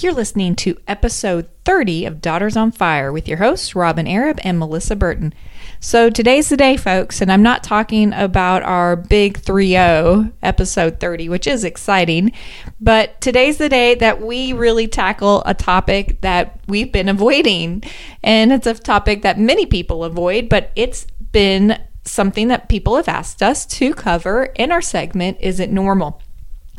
You're listening to episode 30 of Daughters on Fire with your hosts, Robyn Arab and Melissa Burton. So today's the day, folks, and I'm not talking about our big 3 0 episode 30, which is exciting, but today's the day that we really tackle a topic that we've been avoiding. And it's a topic that many people avoid, but it's been something that people have asked us to cover in our segment Is It Normal?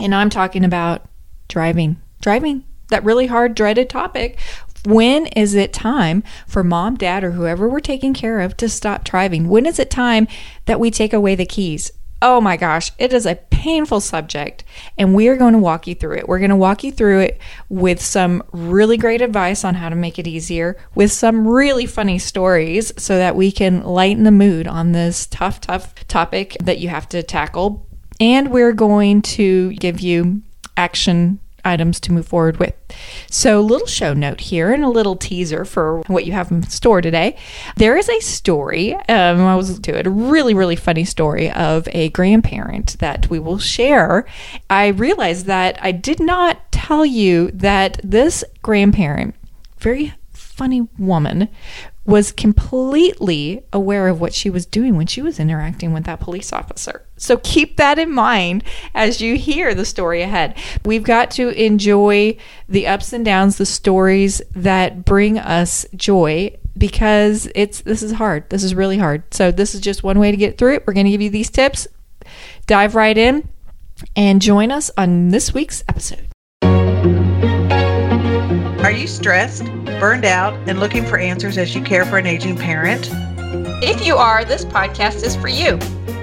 And I'm talking about driving. Driving, that really hard, dreaded topic. When is it time for mom, dad, or whoever we're taking care of to stop driving? When is it time that we take away the keys? Oh my gosh, it is a painful subject, and we are going to walk you through it. We're going to walk you through it with some really great advice on how to make it easier, with some really funny stories so that we can lighten the mood on this tough, tough topic that you have to tackle. And we're going to give you action items to move forward with. So, little show note here and a little teaser for what you have in store today. There is a story, um, I was to it, a really, really funny story of a grandparent that we will share. I realized that I did not tell you that this grandparent, very funny woman, was completely aware of what she was doing when she was interacting with that police officer. So keep that in mind as you hear the story ahead. We've got to enjoy the ups and downs, the stories that bring us joy because it's this is hard. This is really hard. So this is just one way to get through it. We're going to give you these tips. Dive right in and join us on this week's episode. Are you stressed, burned out, and looking for answers as you care for an aging parent? If you are, this podcast is for you.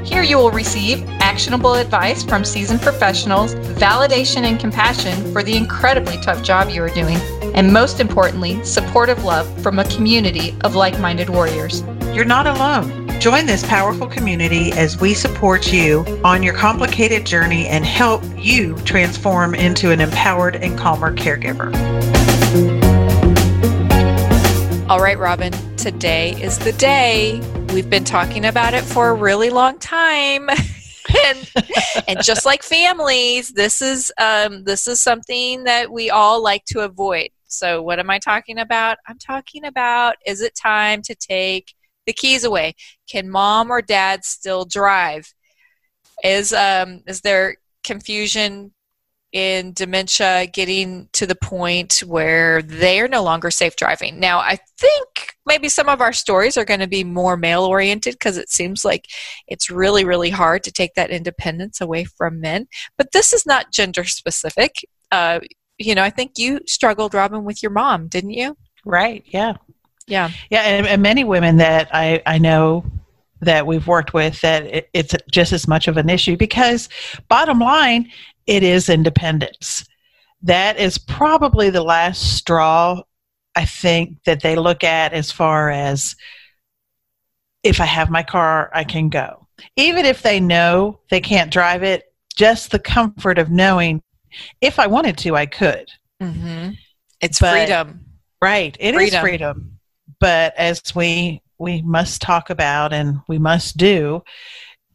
Here you will receive actionable advice from seasoned professionals, validation and compassion for the incredibly tough job you are doing, and most importantly, supportive love from a community of like minded warriors. You're not alone. Join this powerful community as we support you on your complicated journey and help you transform into an empowered and calmer caregiver. All right, Robyn, today is the day. We've been talking about it for a really long time. and and just like families, this is um, this is something that we all like to avoid. So, what am I talking about? I'm talking about is it time to take the keys away? Can mom or dad still drive? Is um, is there confusion in dementia getting to the point where they are no longer safe driving. Now, I think maybe some of our stories are going to be more male oriented because it seems like it's really, really hard to take that independence away from men. But this is not gender specific. Uh, you know, I think you struggled, Robyn, with your mom, didn't you? Right. Yeah. Yeah. Yeah. And, and many women that I, I know that we've worked with that it, it's just as much of an issue because bottom line it is independence. That is probably the last straw I think that they look at as far as if I have my car, I can go. Even if they know they can't drive it, just the comfort of knowing if I wanted to, I could. Mm-hmm. It's but, freedom. Right. It freedom. is freedom. But as we we must talk about and we must do,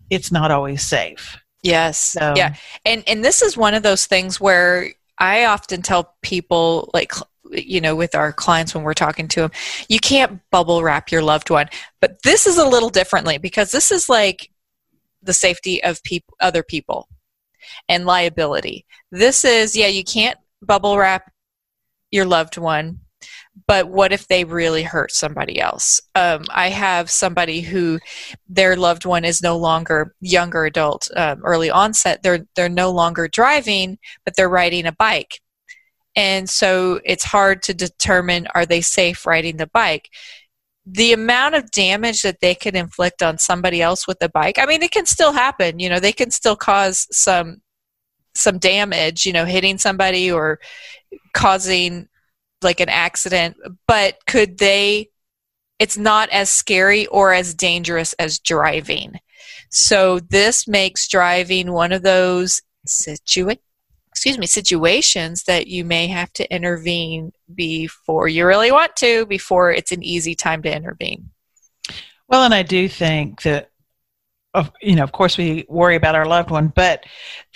it's not always safe. Yes. So. Yeah. And and this is one of those things where I often tell people like you know with our clients when we're talking to them you can't bubble wrap your loved one but this is a little differently because this is like the safety of people other people and liability this is yeah you can't bubble wrap your loved one but what if they really hurt somebody else? Um, I have somebody who their loved one is no longer younger adult, um, early onset. They're they're no longer driving, but they're riding a bike, and so it's hard to determine are they safe riding the bike. The amount of damage that they can inflict on somebody else with a bike, I mean, it can still happen. You know, they can still cause some some damage. You know, hitting somebody or causing like an accident, but could they? It's not as scary or as dangerous as driving. So this makes driving one of those situa- excuse me situations that you may have to intervene before you really want to before it's an easy time to intervene. Well, and I do think that of you know of course we worry about our loved one but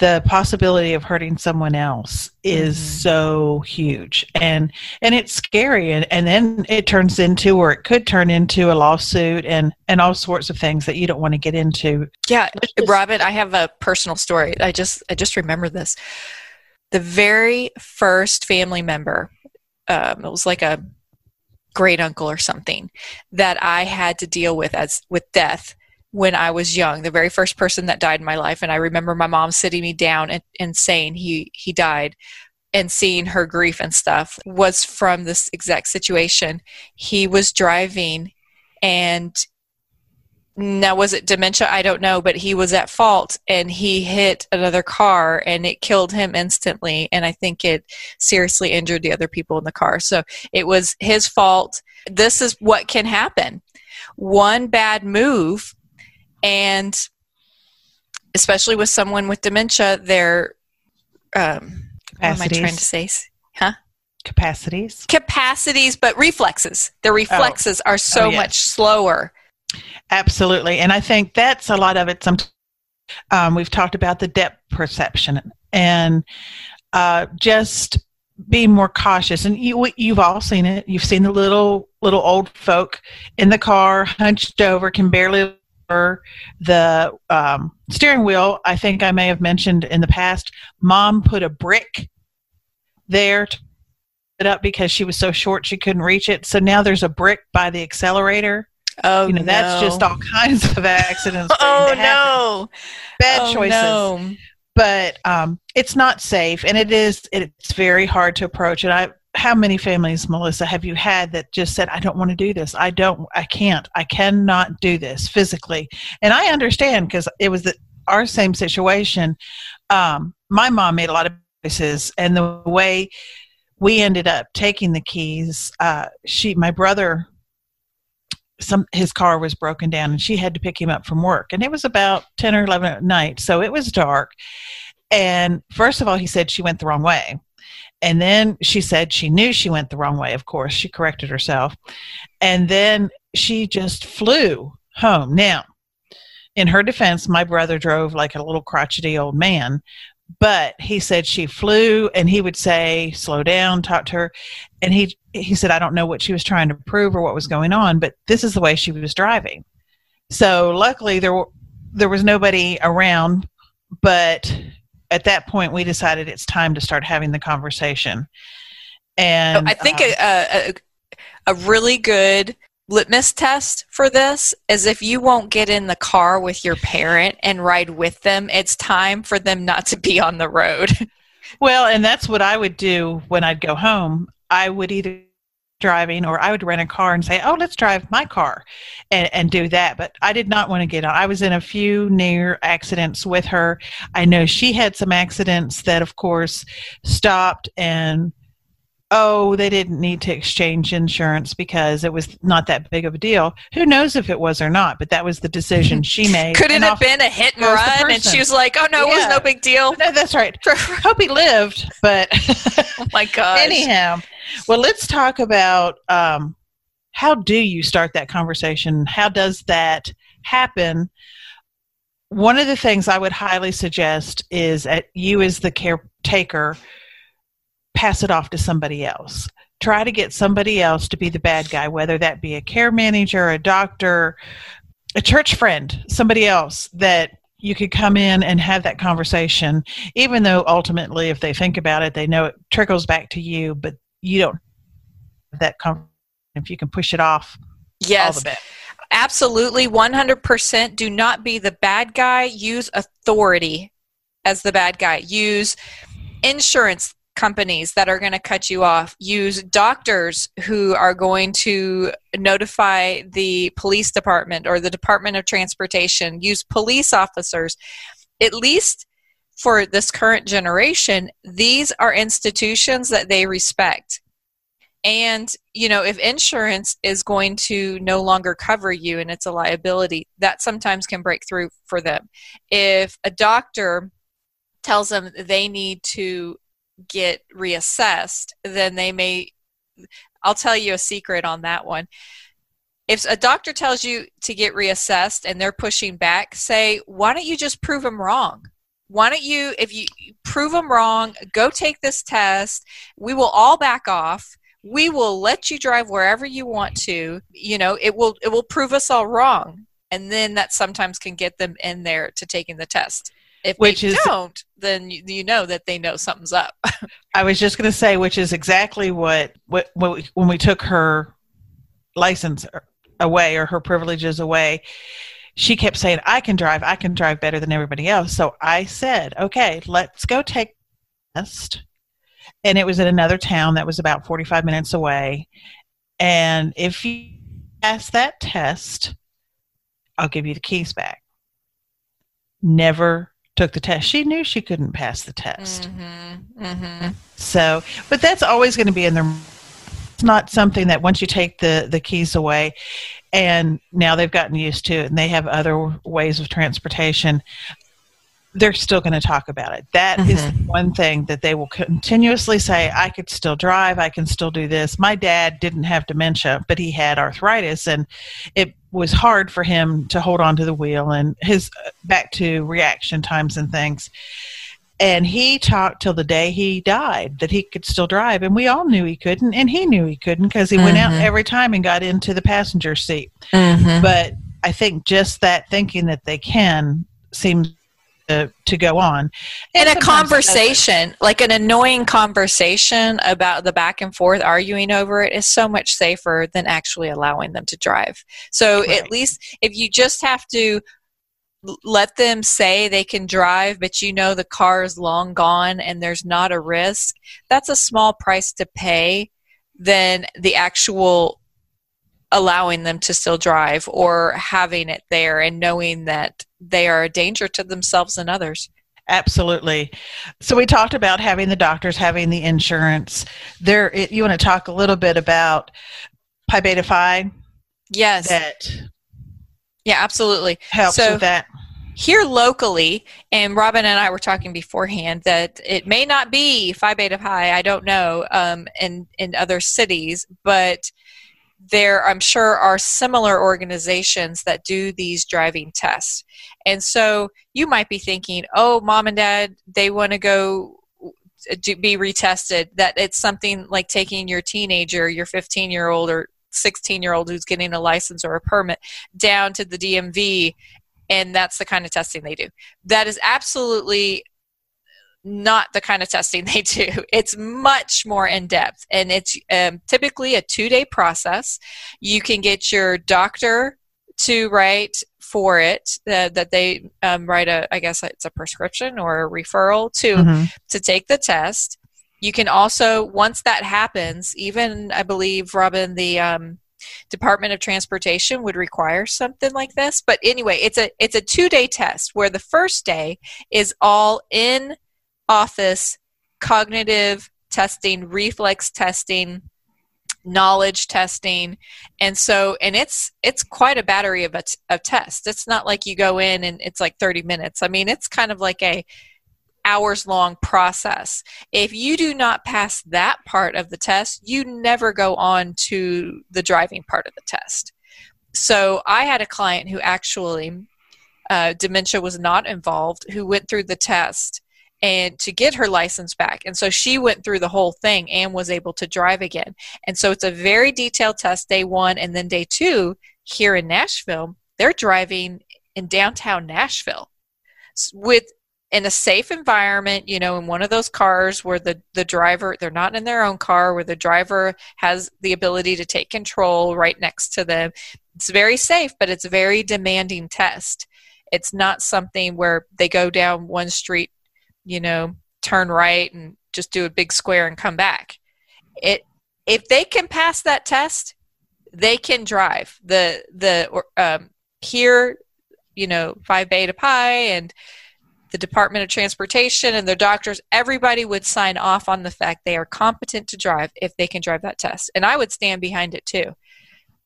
the possibility of hurting someone else is mm-hmm. so huge. And and it's scary. And, and then it turns into or it could turn into a lawsuit and and all sorts of things that you don't want to get into. Yeah just, robyn i have a personal story. I just i just remember this. The very first family member um, it was like a great uncle or something that i had to deal with as with death when I was young, the very first person that died in my life. And I remember my mom sitting me down and, and saying he, he died and seeing her grief and stuff was from this exact situation. He was driving and now was it dementia i don't know but he was at fault and he hit another car and it killed him instantly and i think it seriously injured the other people in the car so it was his fault this is what can happen one bad move and especially with someone with dementia, their um, what am I trying to say? Huh? Capacities. Capacities, but reflexes. The reflexes oh. are so oh, yes. much slower. Absolutely, and I think that's a lot of it. Some um, we've talked about the depth perception and uh, just being more cautious. And you, you've all seen it. You've seen the little little old folk in the car, hunched over, can barely the um, steering wheel, I think I may have mentioned in the past, mom put a brick there to it up because she was so short she couldn't reach it. So now there's a brick by the accelerator. Oh, you know, no. that's just all kinds of accidents. oh no, bad oh, choices. No. But um, it's not safe, and it is. It's very hard to approach. And I how many families melissa have you had that just said i don't want to do this. I don't i can't. I cannot do this physically. And i understand because it was the, our same situation. Um, my mom made a lot of choices and the way we ended up taking the keys uh, she my brother some his car was broken down and she had to pick him up from work and it was about 10 or 11 at night so it was dark. And first of all he said she went the wrong way and then she said she knew she went the wrong way, of course. She corrected herself. And then she just flew home. Now, in her defense, my brother drove like a little crotchety old man, but he said she flew and he would say, slow down, talk to her. And he, he said, I don't know what she was trying to prove or what was going on, but this is the way she was driving. So luckily there, there was nobody around, but at that point we decided it's time to start having the conversation. And i think uh, a, a, a really good litmus test for this is if you won't get in the car with your parent and ride with them it's time for them not to be on the road. Well and that's what i would do when i'd go home. I would either driving or I would rent a car and say, "Oh, let's drive my car," and, and do that. But I did not want to get on. I was in a few near accidents with her. I know she had some accidents that, of course, stopped and oh, they didn't need to exchange insurance because it was not that big of a deal. Who knows if it was or not, but that was the decision she made. Could it have been a hit and run? And she was like, oh, no, yeah. it was no big deal. No, that's right. Hope he lived, but. oh, my God. Anyhow, well, let's talk about um, how do you start that conversation? How does that happen? One of the things I would highly suggest is that you, as the caretaker, pass it off to somebody else. Try to get somebody else to be the bad guy, whether that be a care manager, a doctor, a church friend, somebody else that you could come in and have that conversation, even though ultimately, if they think about it, they know it trickles back to you, but you don't have that conversation if you can push it off. Yes. Absolutely, 100%. Do not be the bad guy. Use authority as the bad guy. Use insurance companies that are going to cut you off. Use doctors who are going to notify the police department or the Department of Transportation. Use police officers. At least for this current generation, these are institutions that they respect. And, you know, if insurance is going to no longer cover you and it's a liability, that sometimes can break through for them. If a doctor tells them they need to get reassessed, then they may. I'll tell you a secret on that one. if a doctor tells you to get reassessed and they're pushing back, say, why don't you just prove them wrong? Why don't you, if you prove them wrong, go take this test. We will all back off. We will let you drive wherever you want to. You know, it will it will prove us all wrong, and then that sometimes can get them in there to taking the test. If Which is- don't, then you, you know that they know something's up. I was just going to say, which is exactly what, what, what we, when we took her license away or her privileges away, she kept saying, I can drive, I can drive better than everybody else. So I said, okay, let's go take test. And it was in another town that was about 45 minutes away. And if you pass that test, I'll give you the keys back. Never took the test. She knew she couldn't pass the test. mm-hmm, mm-hmm. So, but that's always going to be in their. It's not something that once you take the the keys away, and now they've gotten used to it, and they have other ways of transportation. They're still going to talk about it. That is one thing that they will continuously say, "I could still drive. I can still do this." My dad didn't have dementia, but he had arthritis, and it was hard for him to hold on to the wheel and his back to reaction times and things and he talked till the day he died that he could still drive and we all knew he couldn't and he knew he couldn't because he went out Mhm. every time and got into the passenger seat Mm-hmm. but i think just that thinking that they can seems to, to go on in And a sometimes it doesn't. conversation, like an annoying conversation about the back and forth arguing over it is so much safer than actually allowing them to drive. So Right. at least if you just have to let them say they can drive, but you know the car is long gone and there's not a risk, that's a small price to pay than the actual allowing them to still drive or having it there and knowing that they are a danger to themselves and others. Absolutely. So we talked about having the doctors, having the insurance. There, it, you want to talk a little bit about Pi Beta Phi Yes. that Yeah, absolutely. helps So- with that. Here locally, and Robyn and I were talking beforehand that it may not be Phi Beta Pi, I don't know, um, in, in other cities, but there, I'm sure, are similar organizations that do these driving tests. And so you might be thinking, oh, mom and dad, they want to go uh, to be retested, that it's something like taking your teenager, your 15 year old or 16 year old who's getting a license or a permit down to the DMV and that's the kind of testing they do. That is absolutely not the kind of testing they do. It's much more in depth, and it's um, typically a two day process. You can get your doctor to write for it uh, that they um, write a, I guess it's a prescription or a referral to Mhm. to take the test. You can also, once that happens, even I believe Robyn, the um, Department of Transportation would require something like this. But anyway, it's a it's a two day test where the first day is all in office cognitive testing, reflex testing, knowledge testing. And so and it's it's quite a battery of a t- of tests. It's not like you go in and it's like 30 minutes. I mean it's kind of like a hours long process. If you do not pass that part of the test you never go on to the driving part of the test. So i had a client who actually uh, dementia was not involved who went through the test and to get her license back. And so she went through the whole thing and was able to drive again. And so it's a very detailed test day one and then day two here in nashville they're driving in downtown nashville with in a safe environment you know in one of those cars where the the driver they're not in their own car where the driver has the ability to take control right next to them. It's very safe but it's a very demanding test. It's not something where they go down one street you know turn right and just do a big square and come back. It if they can pass that test they can drive. The the um, here you know phi beta pi and the department of transportation and their doctors everybody would sign off on the fact they are competent to drive if they can drive that test. And i would stand behind it too.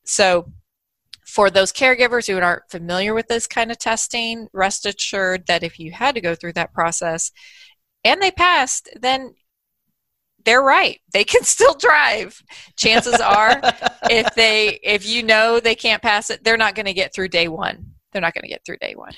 So for those caregivers who aren't familiar with this kind of testing rest assured that if you had to go through that process and they passed then they're right. They can still drive. Chances are, if they if you know they can't pass it, they're not going to get through day one. They're not going to get through day one.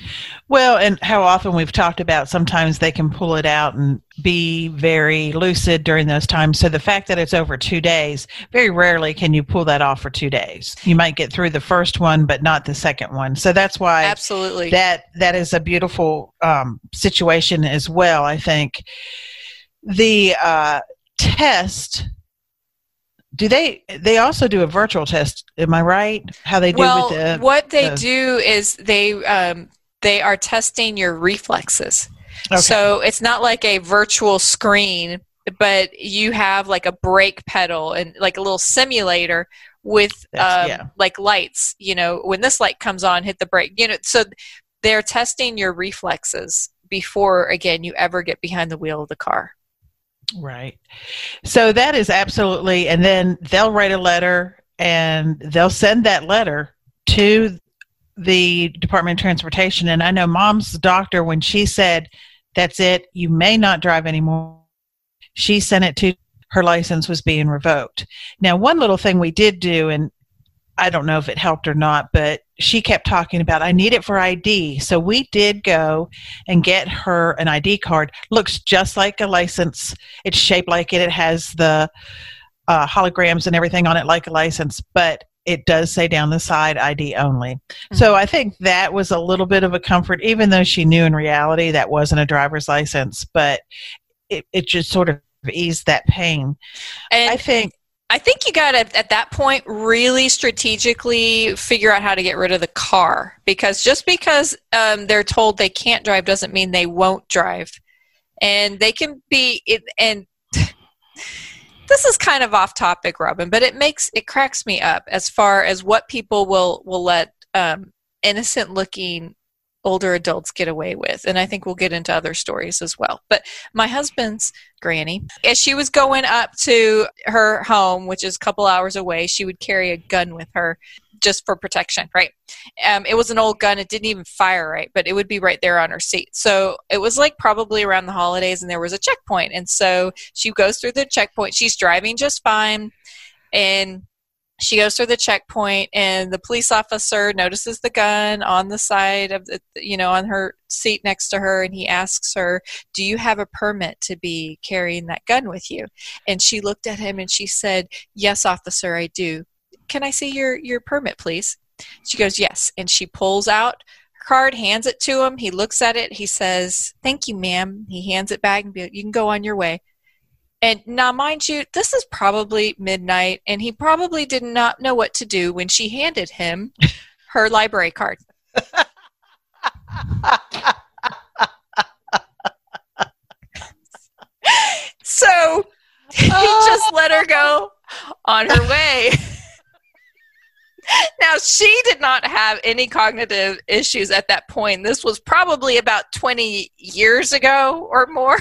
Well, and how often we've talked about sometimes they can pull it out and be very lucid during those times. So the fact that it's over two days, very rarely can you pull that off for two days. You might get through the first one, but not the second one. So that's why absolutely that that is a beautiful um, situation as well. I think the uh, test do they they also do a virtual test am i right how they do well, with the what they the, do is they um, they are testing your reflexes okay. so it's not like a virtual screen but you have like a brake pedal and like a little simulator with um, yeah. like lights you know when this light comes on hit the brake you know so they're testing your reflexes before again you ever get behind the wheel of the car Right. So that is absolutely, and then they'll write a letter and they'll send that letter to the Department of Transportation. And I know mom's doctor, when she said, that's it, you may not drive anymore, she sent it to her license was being revoked. Now, one little thing we did do, and I don't know if it helped or not, but she kept talking about I need it for ID. So we did go and get her an ID card. Looks just like a license. It's shaped like it. It has the uh, holograms and everything on it like a license, but it does say down the side ID only. Mm-hmm. So I think that was a little bit of a comfort, even though she knew in reality that wasn't a driver's license, but it, it just sort of eased that pain. And I think I think you got to, at that point, really strategically figure out how to get rid of the car. Because just because um, they're told they can't drive doesn't mean they won't drive. And they can be, it, and this is kind of off topic, Robyn, but it makes, it cracks me up as far as what people will, will let um, innocent looking older adults get away with. And I think we'll get into other stories as well. But my husband's granny, as she was going up to her home, which is a couple hours away, she would carry a gun with her just for protection, right? Um, it was an old gun. It didn't even fire right, but it would be right there on her seat. So it was like probably around the holidays, and there was a checkpoint. And so she goes through the checkpoint. She's driving just fine. And she goes through the checkpoint and the police officer notices the gun on the side of the you know on her seat next to her and he asks her do you have a permit to be carrying that gun with you? And she looked at him and she said yes officer i do. Can i see your your permit please? She goes yes. And she pulls out her card hands it to him. He looks at it. He says thank you ma'am. He hands it back and be, you can go on your way and now, mind you, this is probably midnight, and he probably did not know what to do when she handed him her library card. so he just let her go on her way. now, she did not have any cognitive issues at that point. This was probably about 20 years ago or more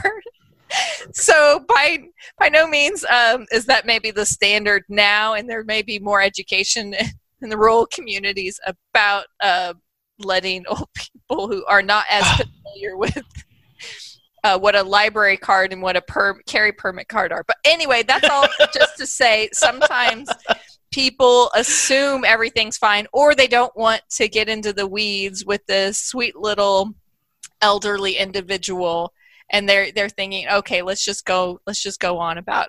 so by by no means um, is that maybe the standard now, and there may be more education in the rural communities about uh, letting old people who are not as familiar with uh, what a library card and what a per- carry permit card are. But anyway, that's all just to say sometimes people assume everything's fine or they don't want to get into the weeds with this sweet little elderly individual and they're they're thinking okay let's just go let's just go on about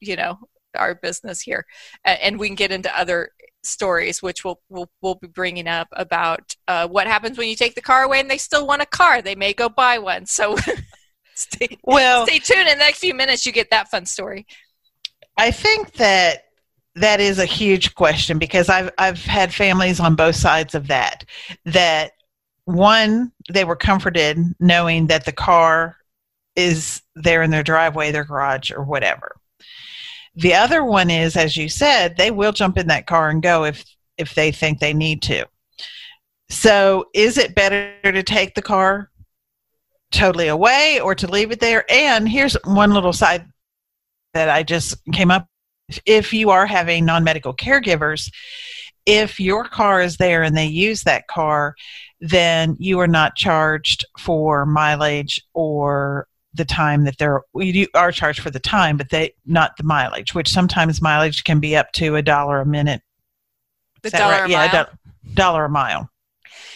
you know our business here. And we can get into other stories which we'll we'll, we'll be bringing up about uh, what happens when you take the car away and they still want a car. They may go buy one. So stay, well stay tuned. In the next few minutes you get that fun story. I think that that is a huge question because I've I've had families on both sides of that. That one, they were comforted knowing that the car is there in their driveway, their garage, or whatever. The other one is, as you said, they will jump in that car and go if if they think they need to. So, is it better to take the car totally away or to leave it there? And here's one little side that I just came up. with. If you are having non medical caregivers, if your car is there and they use that car, then you are not charged for mileage or the time that they're we do, are charged for the time, but they not the mileage, which sometimes mileage can be up to a dollar a minute. The dollar right? a yeah, mile. do- dollar a mile.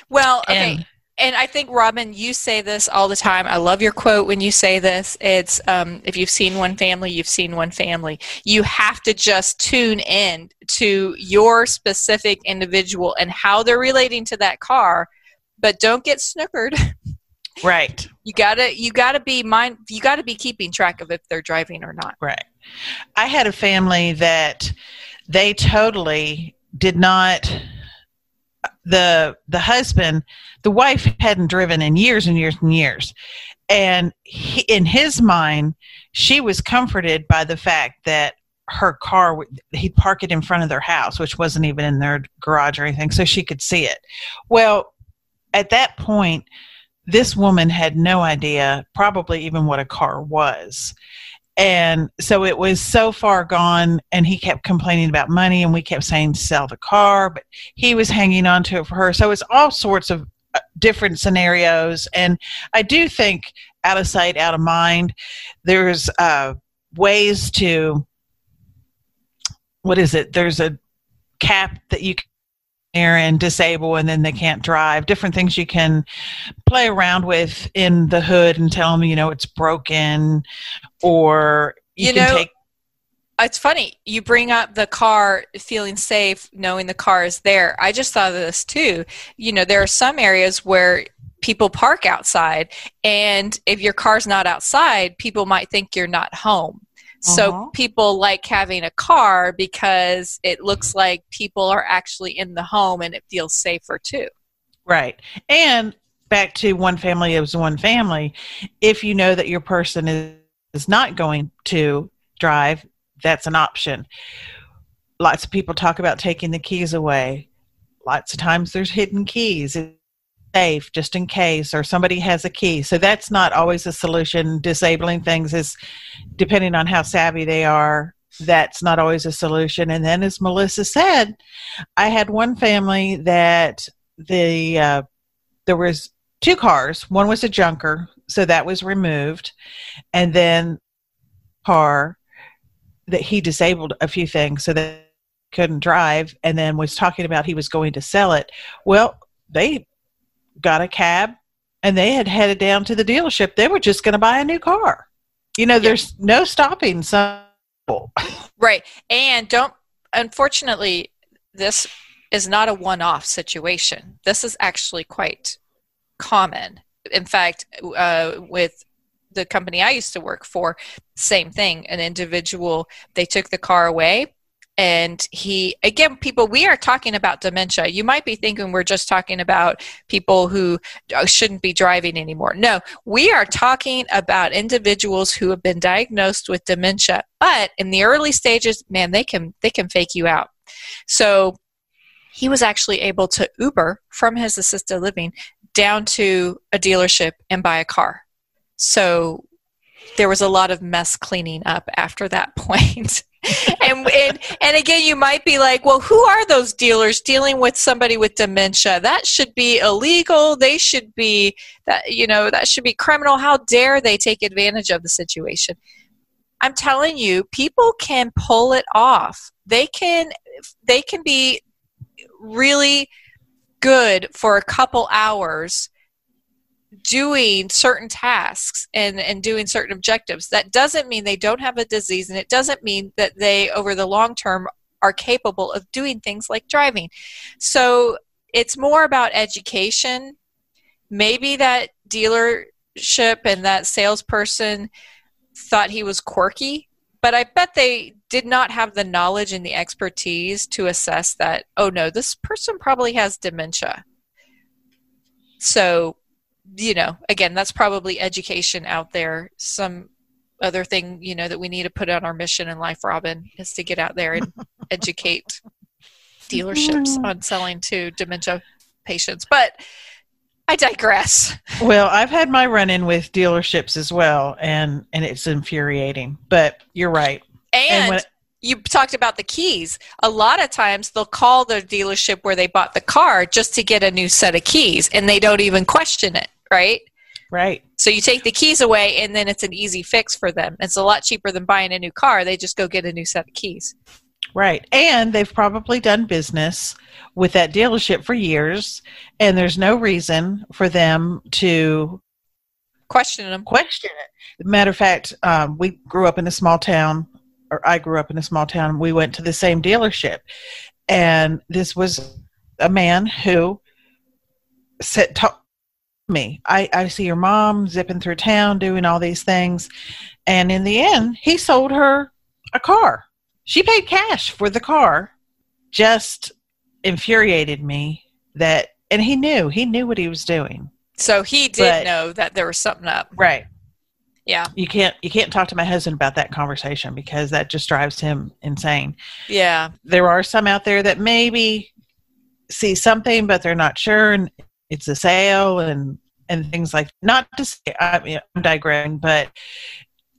Well, okay. And- And I think Robyn, you say this all the time. I love your quote when you say this. It's um, if you've seen one family, you've seen one family. You have to just tune in to your specific individual and how they're relating to that car, but don't get snookered. Right. You gotta you gotta be mind you gotta be keeping track of if they're driving or not. Right. I had a family that they totally did not the the husband the wife hadn't driven in years and years and years and he, in his mind she was comforted by the fact that her car he'd park it in front of their house which wasn't even in their garage or anything so she could see it well at that point this woman had no idea probably even what a car was. And so it was so far gone and he kept complaining about money and we kept saying sell the car but he was hanging on to it for her. So it's all sorts of uh, different scenarios. And i do think out of sight out of mind there's uh, ways to what is it? There's a cap that you and disable and then they can't drive different things you can play around with in the hood and tell them you know it's broken or you, You can know, take It's funny. You bring up the car feeling safe, knowing the car is there. I just thought of this too. You know, there are some areas where people park outside, and if your car's not outside, people might think you're not home. So Uh-huh. people like having a car because it looks like people are actually in the home and it feels safer too. Right. And back to one family is one family. If you know that your person is, is not going to drive, that's an option. Lots of people talk about taking the keys away. Lots of times there's hidden keys. It's safe just in case or somebody has a key. So that's not always a solution. Disabling things is depending on how savvy they are. That's not always a solution. And then as Melissa said, I had one family that the uh, there was two cars. One was a junker, so that was removed, and then car that he disabled a few things so that couldn't drive, and then was talking about he was going to sell it. Well, they got a cab and they had headed down to the dealership. They were just going to buy a new car. You know, there's no stopping some. people. Right. And don't, unfortunately, this is not a one off situation. This is actually quite common. In fact, uh, with the company I used to work for, same thing. An individual, they took the car away. And he, again, people, we are talking about dementia. You might be thinking we're just talking about people who uh, shouldn't be driving anymore. No, we are talking about individuals who have been diagnosed with dementia, but in the early stages, man, they can they can fake you out. So he was actually able to Uber from his assisted living down to a dealership and buy a car. So there was a lot of mess cleaning up after that point. And, and and again you might be like well who are those dealers dealing with somebody with dementia? That should be illegal. They should be that you know that should be criminal. How dare they take advantage of the situation? I'm telling you people can pull it off. They can they can be really good for a couple hours doing certain tasks and, and doing certain objectives. That doesn't mean they don't have a disease, and it doesn't mean that they, over the long term, are capable of doing things like driving. So it's more about education. Maybe that dealership and that salesperson thought he was quirky, but I bet they did not have the knowledge and the expertise to assess that, oh no, this person probably has dementia. So you know, again, that's probably education out there. Some other thing, you know, that we need to put on our mission in life, Robyn, is to get out there and educate dealerships mm. on selling to dementia patients. But I digress. Well, I've had my run in with dealerships as well, and and it's infuriating. But you're right. And, when- you talked about the keys. A lot of times they'll call the dealership where they bought the car just to get a new set of keys and they don't even question it, right? Right. So you take the keys away, and then it's an easy fix for them. It's a lot cheaper than buying a new car. They just go get a new set of keys. Right. And they've probably done business with that dealership for years, and there's no reason for them to question them. Question it. Matter of fact, um, we grew up in a small town, or I grew up in a small town. We went to the same dealership, and this was a man who said, talk, me. I, I see your mom zipping through town doing all these things. And in the end, he sold her a car. She paid cash for the car. Just infuriated me that, and he knew, he knew what he was doing. So he did but, know that there was something up. Right. Yeah. You can't you can't talk to my husband about that conversation because that just drives him insane. Yeah. There are some out there that maybe see something but they're not sure and it's a sale and and things like not to say I mean, I'm digressing, but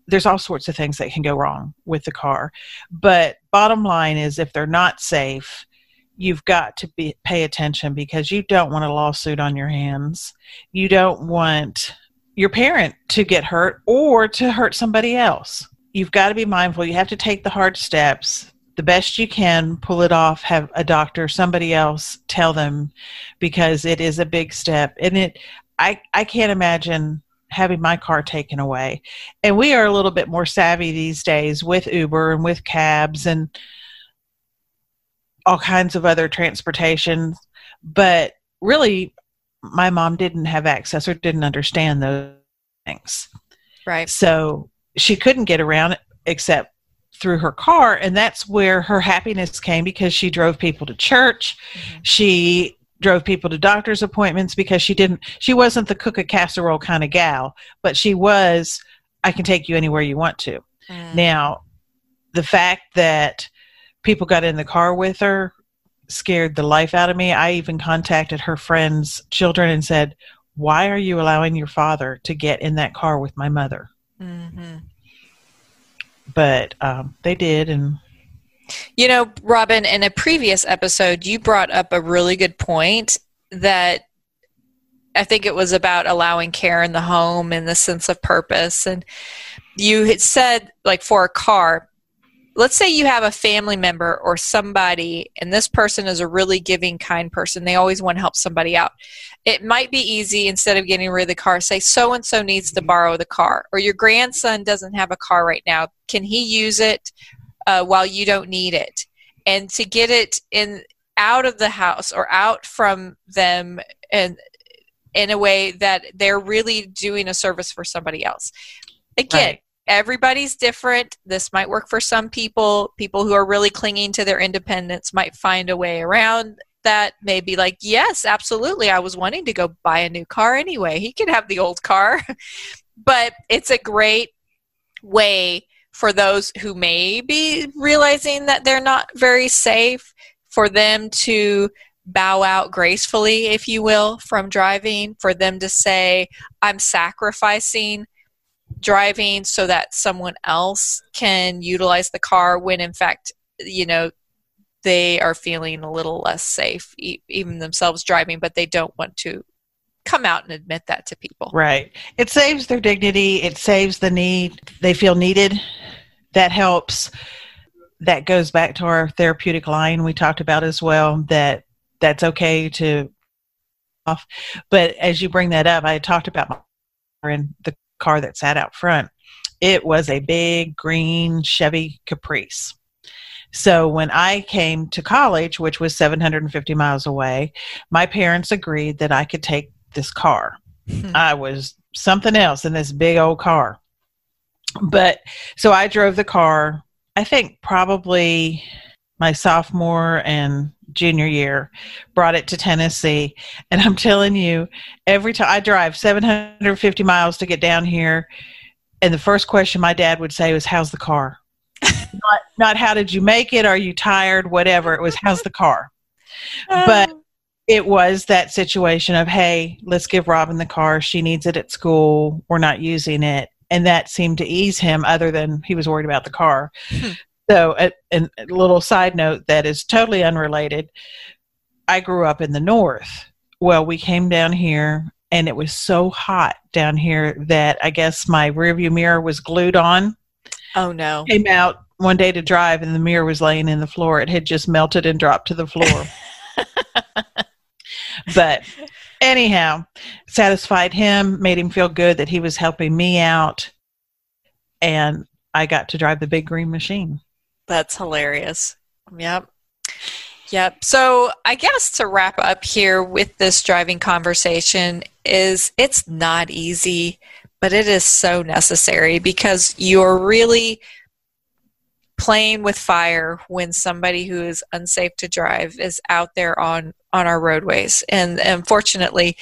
there's all sorts of things that can go wrong with the car. But bottom line is if they're not safe, you've got to be pay attention because you don't want a lawsuit on your hands. You don't want your parent to get hurt or to hurt somebody else. You've got to be mindful. You have to take the hard steps the best you can, pull it off, have a doctor, somebody else tell them because it is a big step. And it I I can't imagine having my car taken away. And we are a little bit more savvy these days with Uber and with cabs and all kinds of other transportation. But really, my mom didn't have access or didn't understand those things. Right. So she couldn't get around except through her car. And that's where her happiness came because she drove people to church. Mm-hmm. She drove people to doctor's appointments because she didn't she wasn't the cook a casserole kind of gal but she was i can take you anywhere you want to mm. now the fact that people got in the car with her scared the life out of me. I even contacted her friends' children and said, Why are you allowing your father to get in that car with my mother? Mm-hmm. But um, they did. And you know, Robyn, in a previous episode, you brought up a really good point that I think it was about allowing care in the home and the sense of purpose. And you had said, like, for a car, let's say you have a family member or somebody and this person is a really giving kind person. They always want to help somebody out. It might be easy instead of getting rid of the car say so and so needs to borrow the car or your grandson doesn't have a car right now. Can he use it uh, while you don't need it? And to get it in out of the house or out from them and in a way that they're really doing a service for somebody else. Again right everybody's different. This might work for some people. People who are really clinging to their independence might find a way around that. Maybe like, yes, absolutely. I was wanting to go buy a new car anyway. He can have the old car. but it's a great way for those who may be realizing that they're not very safe for them to bow out gracefully, if you will, from driving, for them to say, I'm sacrificing driving so that someone else can utilize the car when in fact you know they are feeling a little less safe even themselves driving but they don't want to come out and admit that to people. Right. It saves their dignity. It saves the need they feel needed. That helps. That goes back to our therapeutic line we talked about as well that that's okay to off. But as you bring that up i talked about my in the car that sat out front. It was a big green Chevy Caprice. So when I came to college, which was 750 miles away, my parents agreed that I could take this car. Hmm. I was something else in this big old car. But so I drove the car, I think probably my sophomore and junior year, brought it to Tennessee. And I'm telling you, every time I drive 750 miles to get down here, and the first question my dad would say was, How's the car? not, not how did you make it? Are you tired? Whatever. It was, How's the car? Oh. But oh. it was that situation of, Hey, let's give Robyn the car. She needs it at school. We're not using it. And that seemed to ease him, other than he was worried about the car. Hmm. So, a, a, little side note that is totally unrelated. I grew up in the north. Well, we came down here and it was so hot down here that I guess my rearview mirror was glued on. Oh no. Came out one day to drive and the mirror was laying in the floor. It had just melted and dropped to the floor. but anyhow, satisfied him, made him feel good that he was helping me out. And I got to drive the big green machine. That's hilarious. Yep. Yep. So I guess to wrap up here with this driving conversation is it's not easy, but it is so necessary because you're really playing with fire when somebody who is unsafe to drive is out there on on our roadways and unfortunately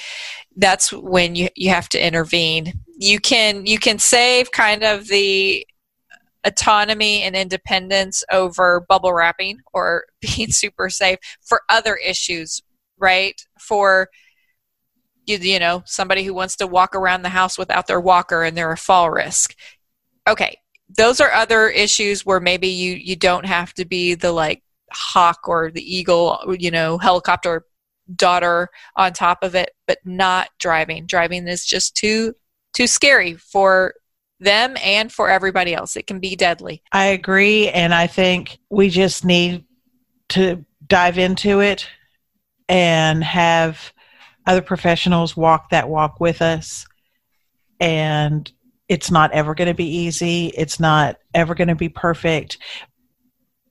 that's when you you have to intervene you can you can save kind of the autonomy and independence over bubble wrapping or being super safe for other issues, right? For you, you know, somebody who wants to walk around the house without their walker and they're a fall risk. Okay, those are other issues where maybe you you don't have to be the like hawk or the eagle, you know, helicopter daughter on top of it, but not driving. Driving is just too too scary for them and for everybody else. It can be deadly. I agree. And I think we just need to dive into it and have other professionals walk that walk with us. And it's not ever going to be easy, it's not ever going to be perfect.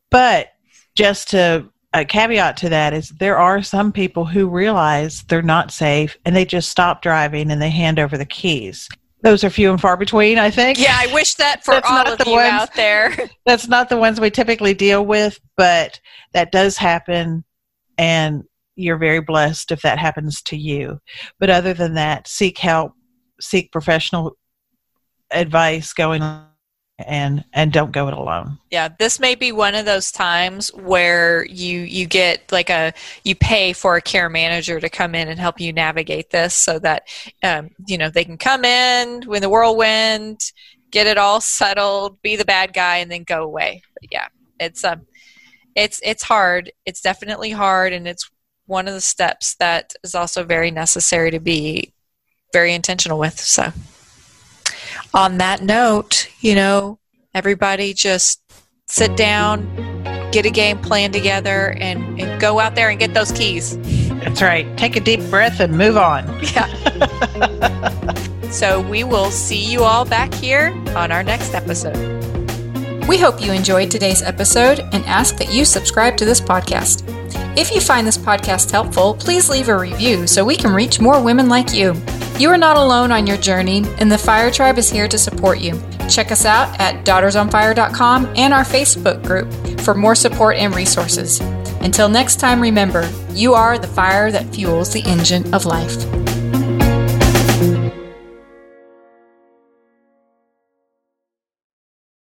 But just to a caveat to that is there are some people who realize they're not safe and they just stop driving and they hand over the keys those are few and far between, I think. Yeah, I wish that for all of you ones, out there. That's not the ones we typically deal with, but that does happen, and you're very blessed if that happens to you. But other than that, seek help, seek professional advice going on and and don't go it alone. Yeah this may be one of those times where you you get like a you pay for a care manager to come in and help you navigate this so that um, you know they can come in when the whirlwind get it all settled be the bad guy and then go away. But yeah it's um it's it's hard. It's definitely hard and it's one of the steps that is also very necessary to be very intentional with so on that note, you know, everybody just sit down, get a game plan together, and, and go out there and get those keys. That's right. Take a deep breath and move on. Yeah. so we will see you all back here on our next episode. We hope you enjoyed today's episode and ask that you subscribe to this podcast. If you find this podcast helpful, please leave a review so we can reach more women like you. You are not alone on your journey, and the Fire Tribe is here to support you. Check us out at daughtersonfire.com and our Facebook group for more support and resources. Until next time, remember, you are the fire that fuels the engine of life.